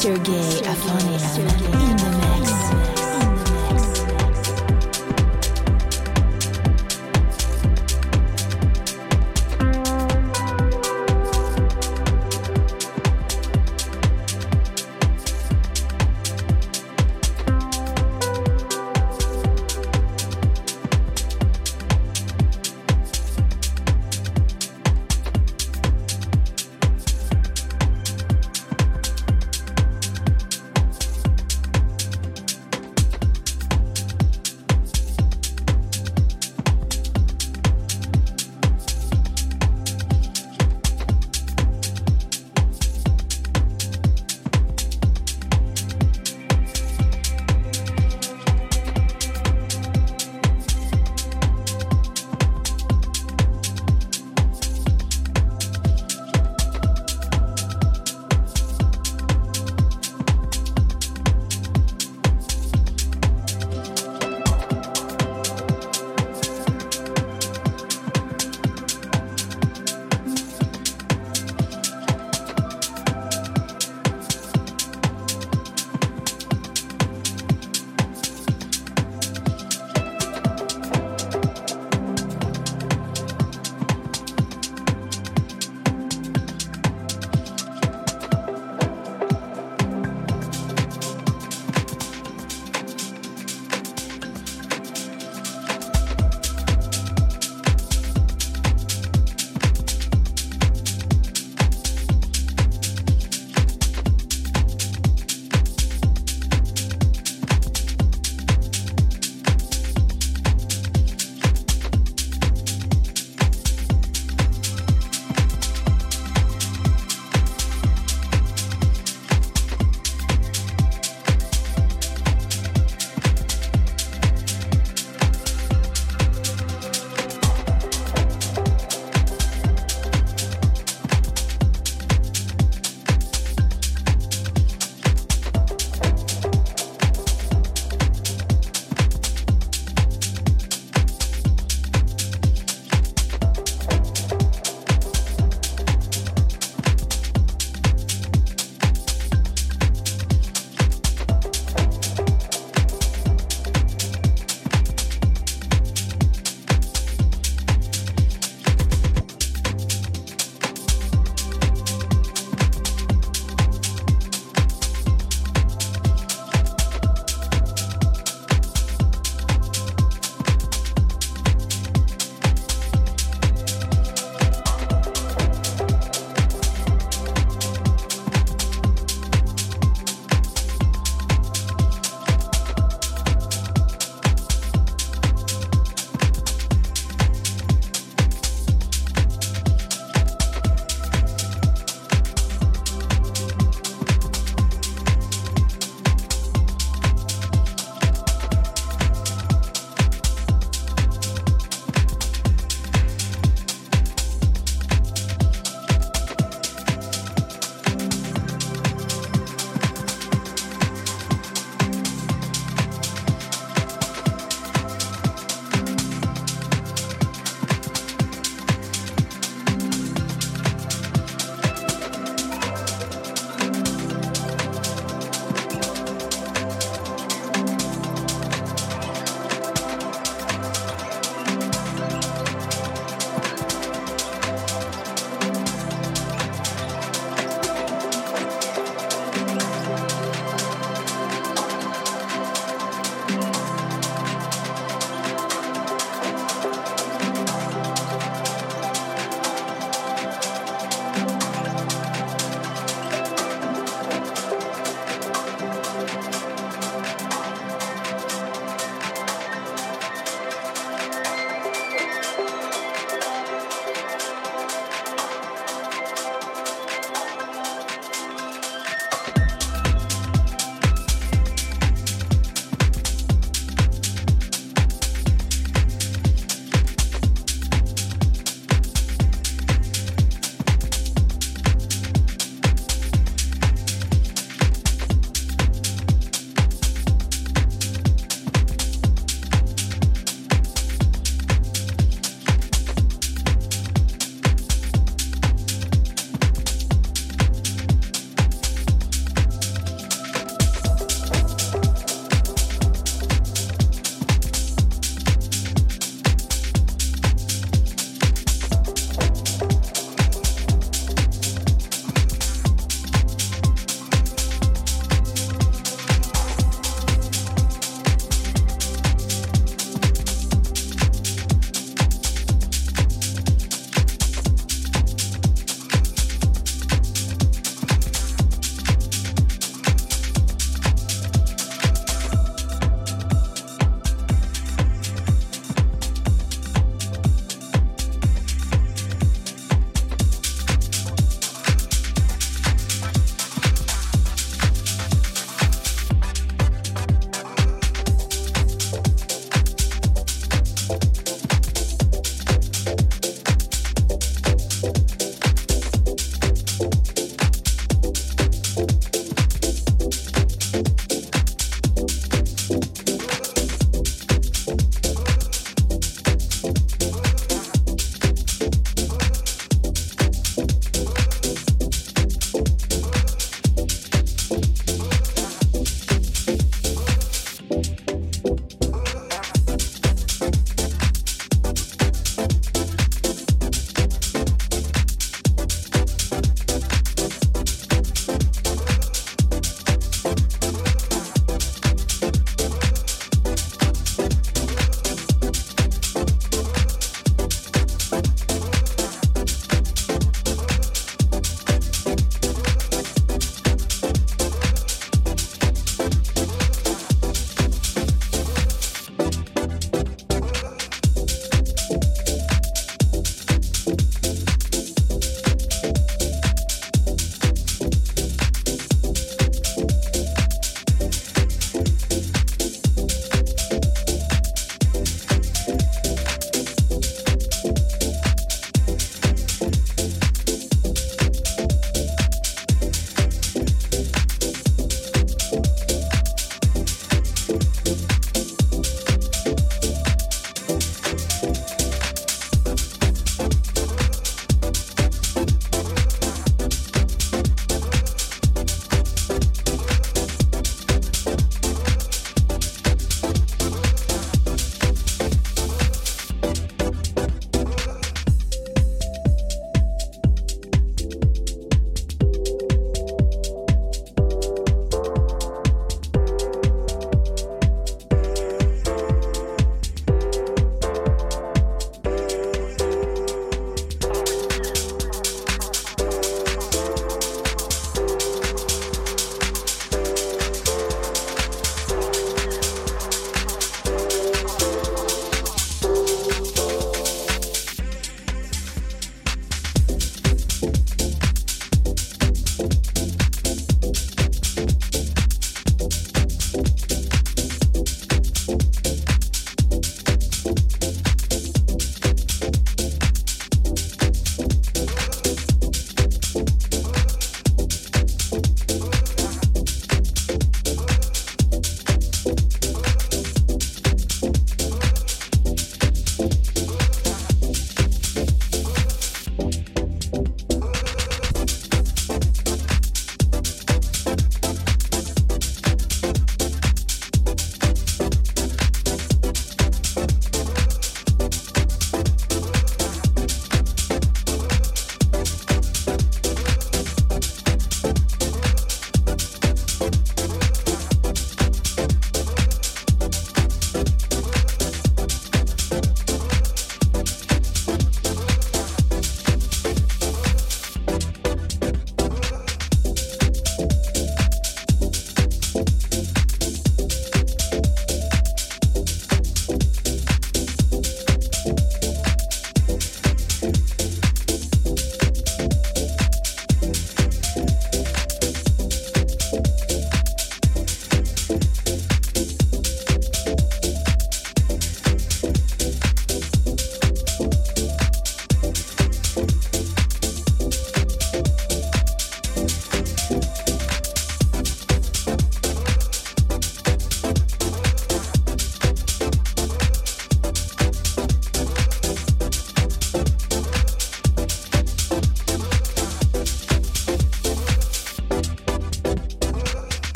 Sergei Afanyan.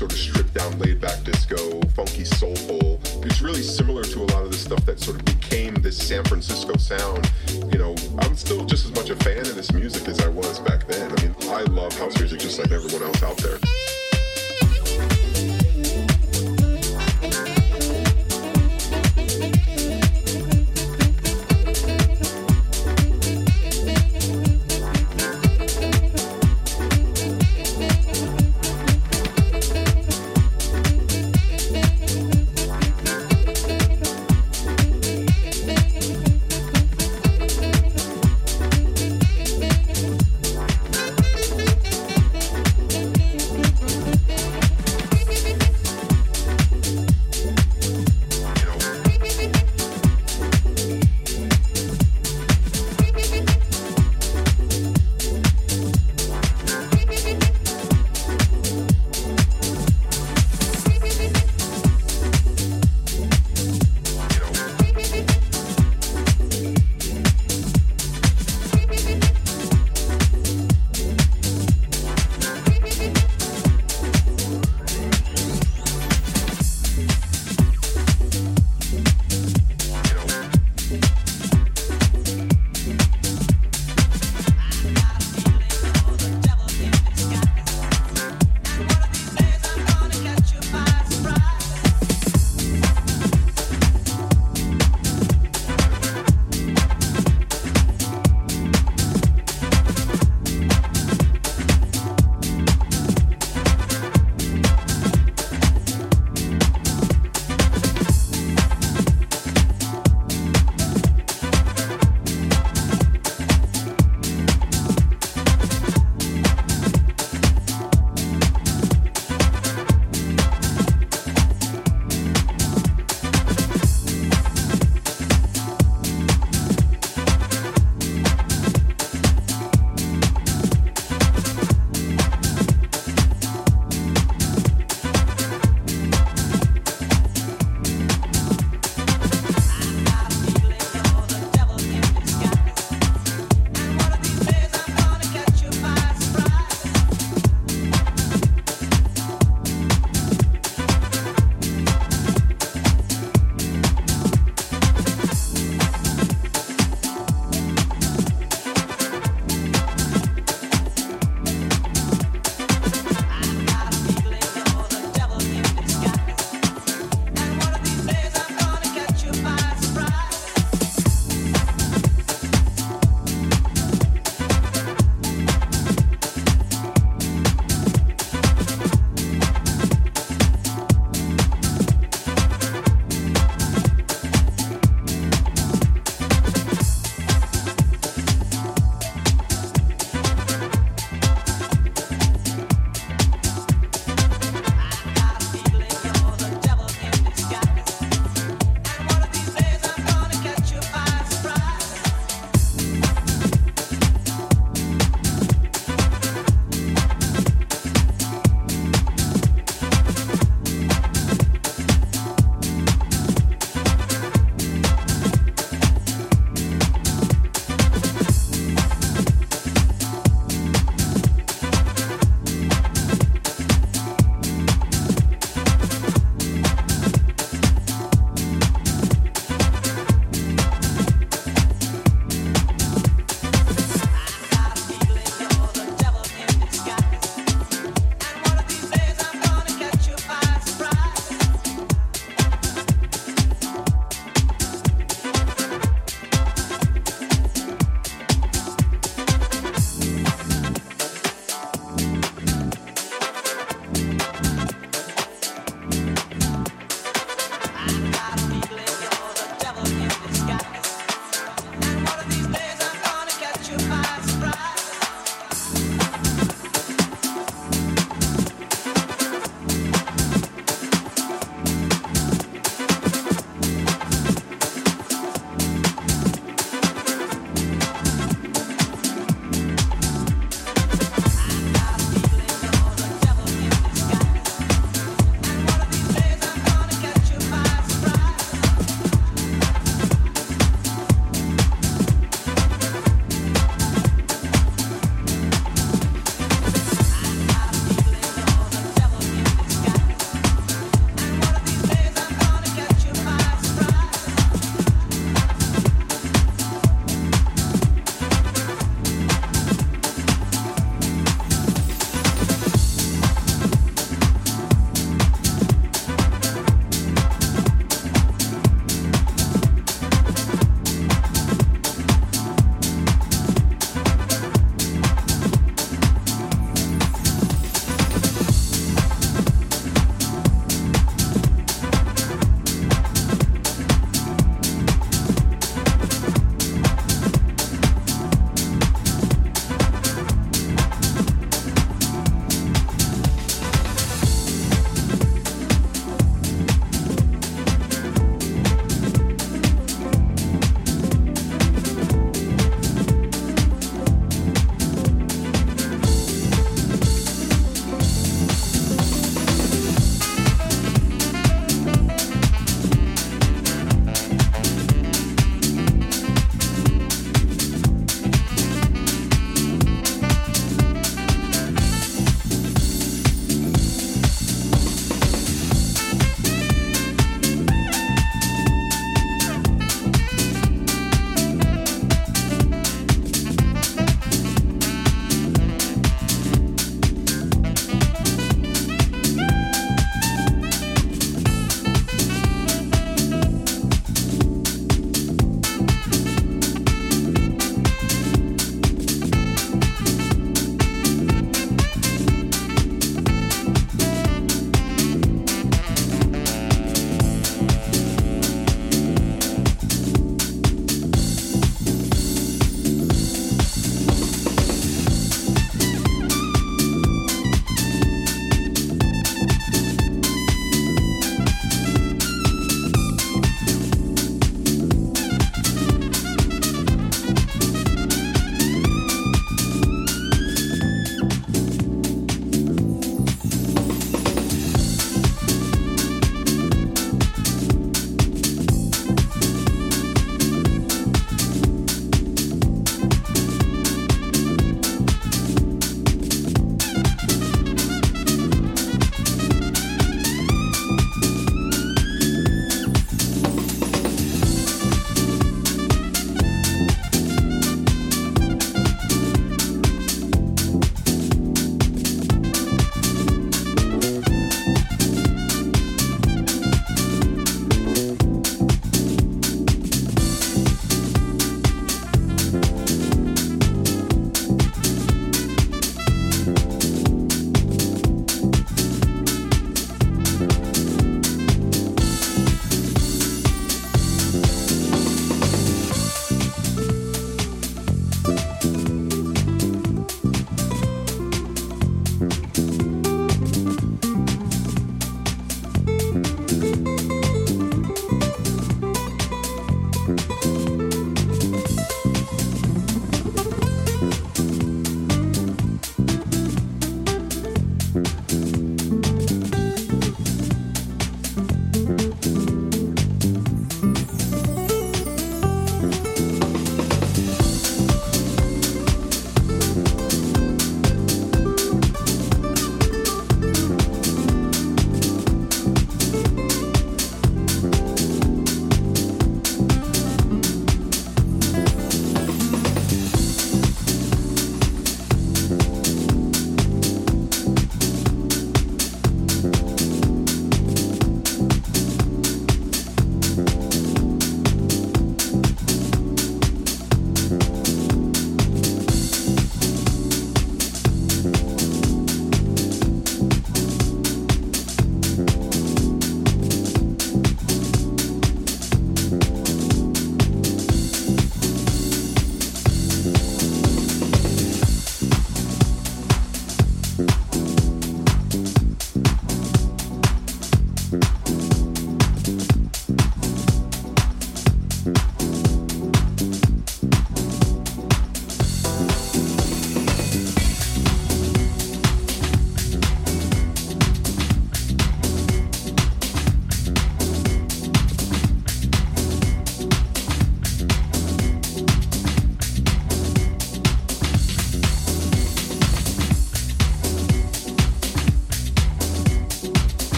Sort of stripped down, laid back disco, funky, soulful. It's really similar to a lot of the stuff that sort of became this San Francisco sound. You know, I'm still just as much a fan of this music as I was back then. I mean, I love house music just like everyone else out there.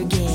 again.